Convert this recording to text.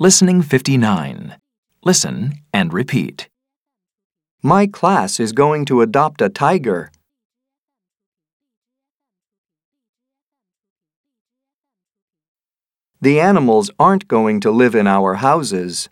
Listening 59. Listen and repeat. My class is going to adopt a tiger. The animals aren't going to live in our houses.